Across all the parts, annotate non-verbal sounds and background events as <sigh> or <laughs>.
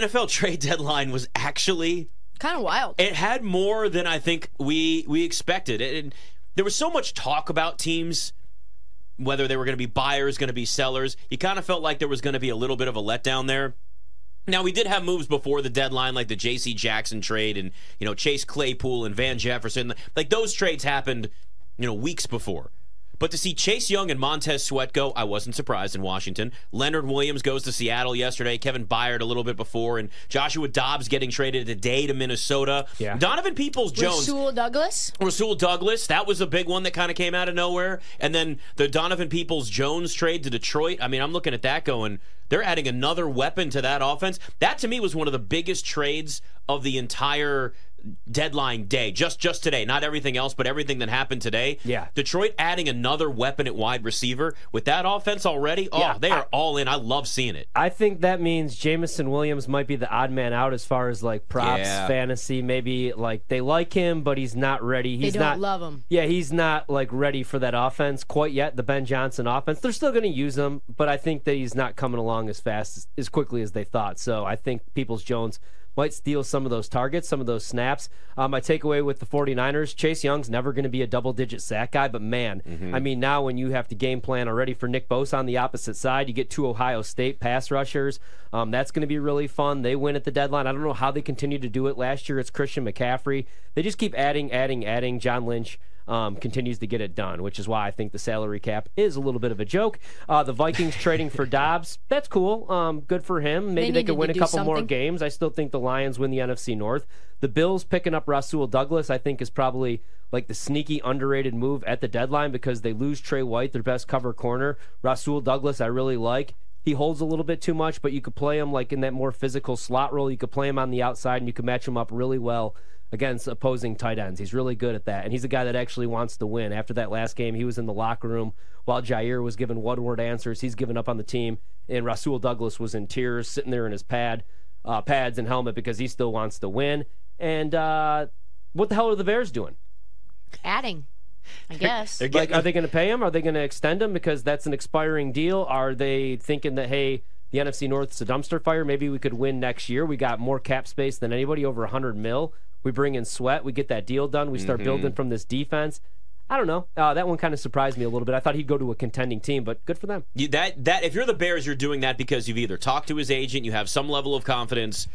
NFL trade deadline was actually Kind of wild. it had more than I think we we expected. It, it- there was so much talk about teams, whether they were going to be buyers, going to be sellers. You kind of felt like there was going to be a little bit of a letdown there. Now we did have moves before the deadline, like the J.C. Jackson trade, and you know Chase Claypool and Van Jefferson. Like those trades happened, you know, weeks before. But to see Chase Young and Montez Sweat go, I wasn't surprised in Washington. Leonard Williams goes to Seattle yesterday. Kevin Byard a little bit before, and Joshua Dobbs getting traded today to Minnesota. Yeah. Donovan Peoples Jones. Rasul Douglas. Rasul Douglas, that was a big one that kind of came out of nowhere. And then the Donovan Peoples Jones trade to Detroit. I mean, I'm looking at that going, they're adding another weapon to that offense. That to me was one of the biggest trades of the entire deadline day. Just just today, not everything else, but everything that happened today. Yeah. Detroit adding another weapon at wide receiver with that offense already. Oh, Yeah, they are I- all in. I love seeing it. I think that means Jameson Williams might be the odd man out as far as like props, Yeah. fantasy. Maybe like they like him, but he's not ready. He's they don't not love him. Yeah, he's not like ready for that offense quite yet. The Ben Johnson offense. They're still going to use him, but I think that he's not coming along as fast as quickly as they thought. So I think Peoples Jones might steal some of those targets, some of those snaps. Um, my takeaway with the 49ers, Chase Young's never going to be a double digit sack guy, but man, I mean, now when you have to game plan already for Nick Bosa on the opposite side, you get two Ohio State pass rushers. Um, that's going to be really fun. They win at the deadline. I don't know how they continue to do it. Last year, it's Christian McCaffrey. They just keep adding, adding, adding. John Lynch um, continues to get it done, which is why I think the salary cap is a little bit of a joke. Uh, the Vikings trading for <laughs> Dobbs, that's cool. Um, good for him. Maybe they, needed could win a couple more games. I still think the Lions win the NFC North. The Bills picking up Rasul Douglas, I think, is probably like the sneaky underrated move at the deadline because they lose Tre White, their best cover corner. Rasul Douglas, I really like. He holds a little bit too much, but you could play him like in that more physical slot role. You could play him on the outside, and you could match him up really well against opposing tight ends. He's really good at that, and he's a guy that actually wants to win. After that last game, he was in the locker room while Jaire was giving one-word answers. He's given up on the team, and Rasul Douglas was in tears, sitting there in his pad, uh, pads and helmet because he still wants to win. And uh, what the hell are the Bears doing? Adding, I guess. They're Like, are they going to pay him? Are they going to extend him because that's an expiring deal? Are they thinking that hey, the NFC North's a dumpster fire? Maybe we could win next year. We got more cap space than anybody, over 100 mil. We bring in Sweat. We get that deal done. We start building from this defense. I don't know. Uh, that one kind of surprised me a little bit. I thought he'd go to a contending team, but good for them. You, that that if you're the Bears, you're doing that because you've either talked to his agent, you have some level of confidence,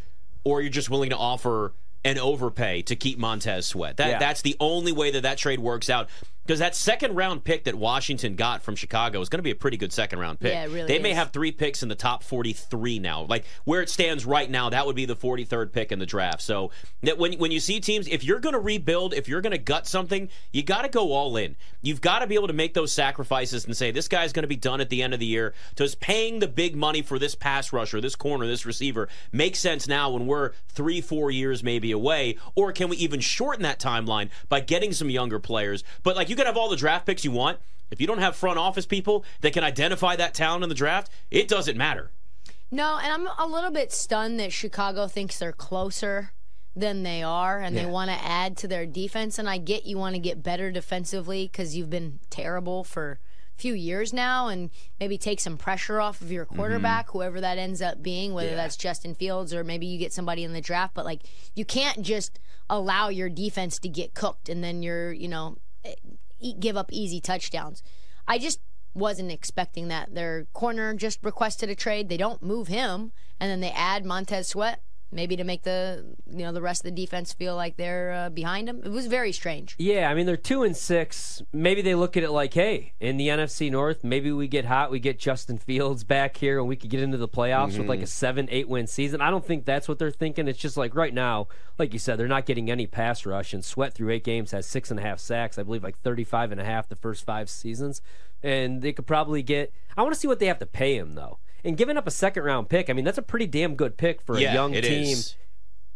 or you're just willing to offer an overpay to keep Montez Sweat. That Yeah. that's the only way that that trade works out. Because that second round pick that Washington got from Chicago is going to be a pretty good second round pick. Yeah, really they may have three picks in the top 43 now. Like where it stands right now, that would be the 43rd pick in the draft. So that when when you see teams, if you're going to rebuild, if you're going to gut something, you got to go all in. You've got to be able to make those sacrifices and say this guy's going to be done at the end of the year. Does paying the big money for this pass rusher, this corner, this receiver make sense now when we're three, four years maybe away, or can we even shorten that timeline by getting some younger players? But like you can have all the draft picks you want. If you don't have front office people that can identify that talent in the draft, it doesn't matter. No, and I'm a little bit stunned that Chicago thinks they're closer than they are and they want to add to their defense. And I get you want to get better defensively because you've been terrible for a few years now and maybe take some pressure off of your quarterback, whoever that ends up being, whether Yeah. that's Justin Fields or maybe you get somebody in the draft. But like, you can't just allow your defense to get cooked and then you're, you know, eh, give up easy touchdowns. I just wasn't expecting that. Their corner just requested a trade. They don't move him, and then they add Montez Sweat, maybe to make the you know the rest of the defense feel like they're uh, behind him. It was very strange. Yeah, I mean they're two and six. Maybe they look at it like, hey, in the NFC North, maybe we get hot, we get Justin Fields back here, and we could get into the playoffs with like a seven, eight win season. I don't think that's what they're thinking. It's just like right now, like you said, they're not getting any pass rush, and Sweat through eight games has six and a half sacks. I believe like 35 and a half the first five seasons, and they could probably get. I want to see what they have to pay him though. And giving up a second round pick, I mean that's a pretty damn good pick for a young team is.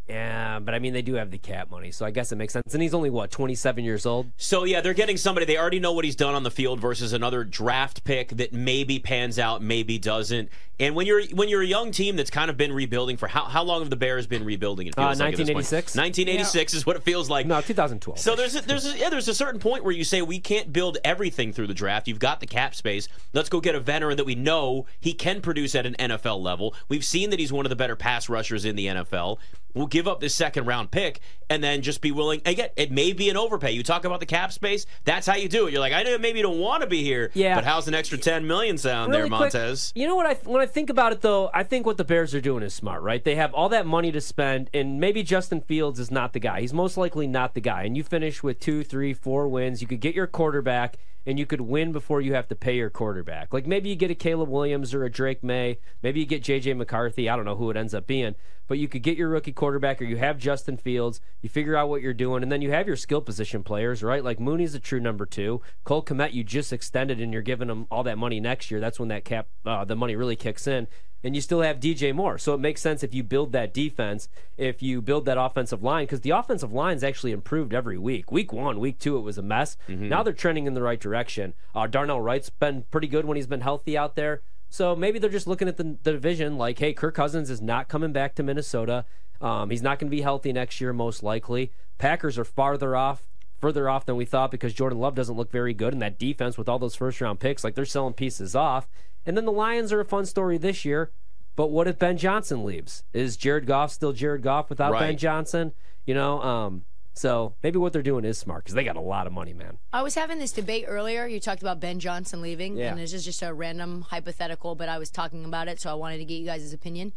Yeah, but I mean they do have the cap money, so I guess it makes sense. And he's only what twenty seven years old. So yeah, they're getting somebody they already know what he's done on the field versus another draft pick that maybe pans out, maybe doesn't. And when you're when you're a young team that's kind of been rebuilding for how how long have the Bears been rebuilding? It feels Uh, like at this point? 1986. 1986 is what it feels like. No, two thousand twelve. So there's a, there's a, yeah there's a certain point where you say we can't build everything through the draft. You've got the cap space. Let's go get a veteran that we know he can produce at an NFL level. We've seen that he's one of the better pass rushers in the NFL. We'll give up this second round pick and then just be willing. Again, it may be an overpay. You talk about the cap space. That's how you do it. You're like, I know maybe you don't want to be here. Yeah. But how's an extra 10 million sound Really there, quick, Montez? You know what I when I think about it though, I think what the Bears are doing is smart, right? They have all that money to spend, and maybe Justin Fields is not the guy. He's most likely not the guy. And you finish with two, three, four wins. You could get your quarterback, and you could win before you have to pay your quarterback. Like maybe you get a Caleb Williams or a Drake Maye. Maybe you get JJ McCarthy. I don't know who it ends up being, but you could get your rookie quarterback, or you have Justin Fields. You figure out what you're doing, and then you have your skill position players, right? Like Mooney's a true number two. Cole Kmet, you just extended, and you're giving him all that money next year. That's when that cap, uh, the money really kicks in and you still have DJ Moore. So it makes sense if you build that defense, if you build that offensive line, because the offensive line's actually improved every week. Week one, week two, it was a mess. Now they're trending in the right direction. Uh, Darnell Wright's been pretty good when he's been healthy out there. So maybe they're just looking at the, the division like, hey, Kirk Cousins is not coming back to Minnesota. Um, he's not going to be healthy next year, most likely. Packers are farther off further off than we thought because Jordan Love doesn't look very good, and that defense with all those first round picks, like they're selling pieces off. And then the Lions are a fun story this year. But what if Ben Johnson leaves? Is Jared Goff still Jared Goff without Ben Johnson? You know, um, so maybe what they're doing is smart because they got a lot of money, man. I was having this debate earlier. You talked about Ben Johnson leaving, Yeah. and this is just a random hypothetical, but I was talking about it, so I wanted to get you guys' opinion.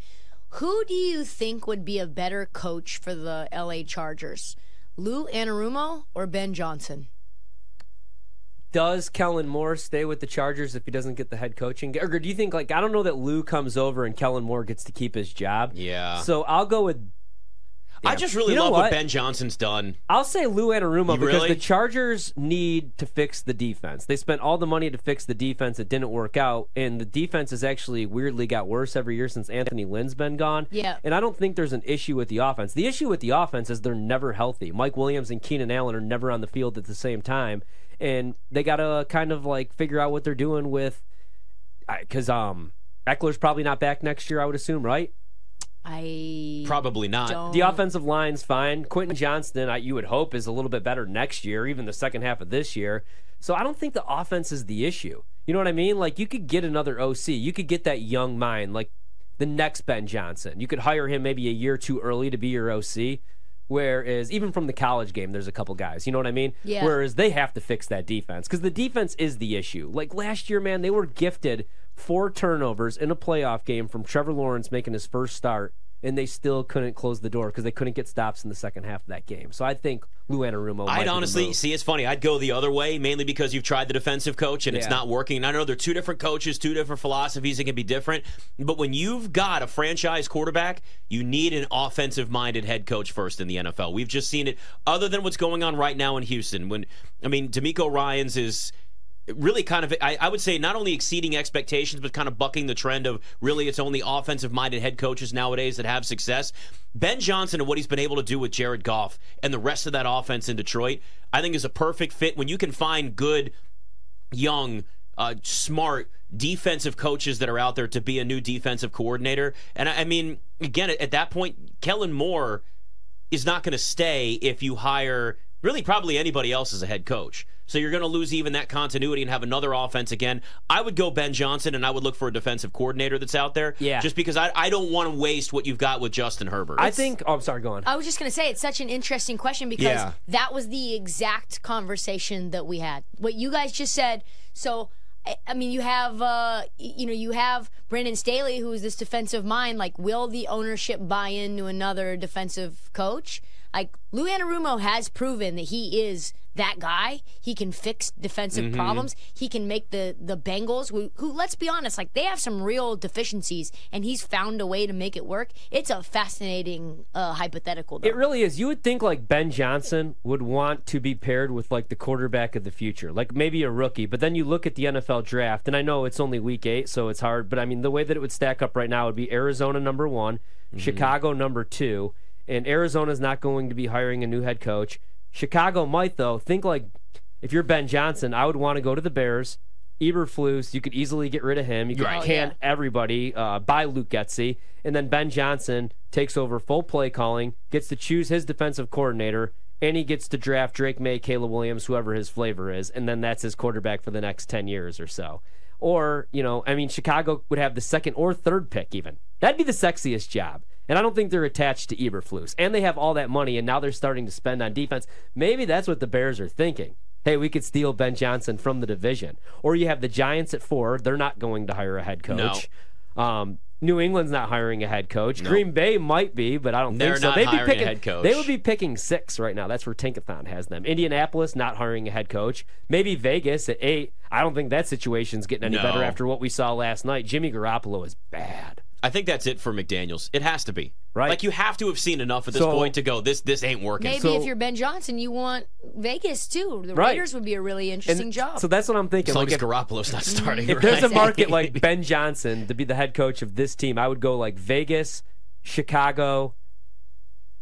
Who do you think would be a better coach for the LA Chargers? Lou Anarumo or Ben Johnson? Does Kellen Moore stay with the Chargers if he doesn't get the head coaching? Or do you think like I don't know that Lou comes over and Kellen Moore gets to keep his job? Yeah. So I'll go with I just really You know love what? what? Ben Johnson's done. I'll say Lou Anarumo You because really? the Chargers need to fix the defense. They spent all the money to fix the defense. It didn't work out, and the defense has actually weirdly got worse every year since Anthony Lynn's been gone. Yeah. And I don't think there's an issue with the offense. The issue with the offense is they're never healthy. Mike Williams and Keenan Allen are never on the field at the same time, and they got to kind of like figure out what they're doing with because um Ekeler's probably not back next year. I would assume, right? I Probably not. don't. The offensive line's fine. Quentin Johnston, I, you would hope, is a little bit better next year, even the second half of this year. So I don't think the offense is the issue. You know what I mean? Like you could get another OC. You could get that young mind, like the next Ben Johnson. You could hire him maybe a year too early to be your OC. Whereas even from the college game, there's a couple guys. You know what I mean? Yeah. Whereas they have to fix that defense because the defense is the issue. Like last year, man, they were gifted four turnovers in a playoff game from Trevor Lawrence making his first start, and they still couldn't close the door because they couldn't get stops in the second half of that game. So I think Lou Anarumo. I'd be the honestly see. It's funny. I'd go the other way, mainly because you've tried the defensive coach and it's not working. And I know they're two different coaches, two different philosophies. It can be different. But when you've got a franchise quarterback, you need an offensive-minded head coach first in the NFL. We've just seen it. Other than what's going on right now in Houston, when I mean, DeMeco Ryans is really kind of I, I would say not only exceeding expectations but kind of bucking the trend of really it's only offensive minded head coaches nowadays that have success ben johnson and what he's been able to do with jared goff and the rest of that offense in detroit i think is a perfect fit when you can find good young uh, smart defensive coaches that are out there to be a new defensive coordinator and i, I mean again at, at that point kellen moore is not going to stay if you hire really probably anybody else as a head coach. So you're going to lose even that continuity and have another offense again. I would go Ben Johnson and I would look for a defensive coordinator that's out there. Yeah. Just because I, I don't want to waste what you've got with Justin Herbert. I think. Oh, I'm sorry. Go on. I was just going to say it's such an interesting question because Yeah. that was the exact conversation that we had. What you guys just said. So, I, I mean, you have, uh, you know, you have Brandon Staley, who is this defensive mind. Like, will the ownership buy into another defensive coach? Like, Lou Anarumo has proven that he is that guy. He can fix defensive problems. He can make the the Bengals, who, who, let's be honest, like they have some real deficiencies, and he's found a way to make it work. It's a fascinating uh, hypothetical. Though. It really is. You would think like Ben Johnson would want to be paired with like the quarterback of the future, like maybe a rookie. But then you look at the NFL draft, and I know it's only week eight, so it's hard. But I mean, the way that it would stack up right now would be Arizona number one, Chicago number two, and Arizona's not going to be hiring a new head coach. Chicago might though. Think like if you're Ben Johnson, I would want to go to the Bears. Eberflus, you could easily get rid of him. You could Right. can Oh, everybody, uh, buy Luke Getsy, and then Ben Johnson takes over full play calling, gets to choose his defensive coordinator, and he gets to draft Drake Maye, Caleb Williams, whoever his flavor is, and then that's his quarterback for the next 10 years or so. Or, you know, I mean, Chicago would have the second or third pick even. That'd be the sexiest job. And I don't think they're attached to Eberflus. And they have all that money, and now they're starting to spend on defense. Maybe that's what the Bears are thinking. Hey, we could steal Ben Johnson from the division. Or you have the Giants at four. They're not going to hire a head coach. Um, New England's not hiring a head coach. Green Bay might be, but I don't They're think so. They'd be picking, head coach. They would be picking six right now. That's where Tankathon has them. Indianapolis not hiring a head coach. Maybe Vegas at eight. I don't think that situation's getting any No. better after what we saw last night. Jimmy Garoppolo is bad. I think that's it for McDaniels. It has to be. Right. Like you have to have seen enough at this So- point to go, this this ain't working. Maybe So- if you're Ben Johnson, you want Vegas too. The Right. Raiders would be a really interesting And job. So that's what I'm thinking. as long Like, as if, Garoppolo's not mm-hmm. starting. if there's a market like <laughs> Ben Johnson to be the head coach of this team, I would go like Vegas, Chicago.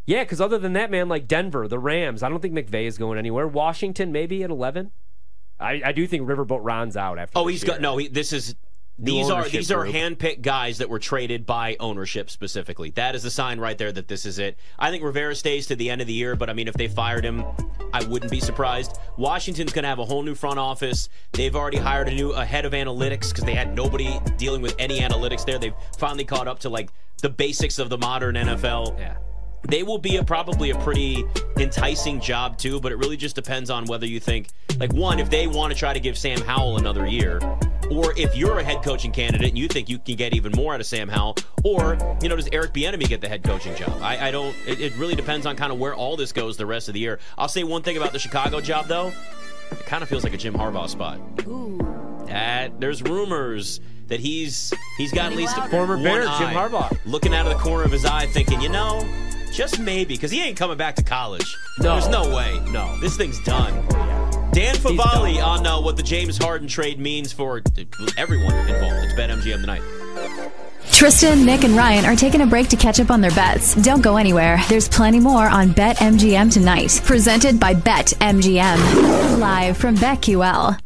Yeah, because other than that, man, like Denver, the Rams, I don't think McVay is going anywhere. Washington, maybe at 11. I, I do think Riverboat Ron's out after. Oh, this he's year. got no. He, this is New these are these are handpicked guys that were traded by ownership specifically. That is the sign right there that this is it. I think Rivera stays to the end of the year, but I mean, if they fired him, I wouldn't be surprised. Washington's going to have a whole new front office. They've already hired a new a head of analytics because they had nobody dealing with any analytics there. They've finally caught up to like the basics of the modern NFL. Yeah. They will be a, probably a pretty enticing job too, but it really just depends on whether you think, like, one, if they want to try to give Sam Howell another year, or if you're a head coaching candidate and you think you can get even more out of Sam Howell, or you know, does Eric Bieniemy get the head coaching job? I, I don't. It, it really depends on kind of where all this goes the rest of the year. I'll say one thing about the Chicago job though, it kind of feels like a Jim Harbaugh spot. Ooh. That there's rumors that he's he's got at least a Former one Bear, Jim eye Harbaugh. looking out of the corner of his eye, thinking, you know, just maybe because he ain't coming back to college. No. There's no way. No. this thing's done. Dan Favale on uh, what the James Harden trade means for everyone involved. It's BetMGM tonight. Trysta, Nick, and Ryan are taking a break to catch up on their bets. Don't go anywhere. There's plenty more on BetMGM tonight. Presented by BetMGM. Live from BetQL.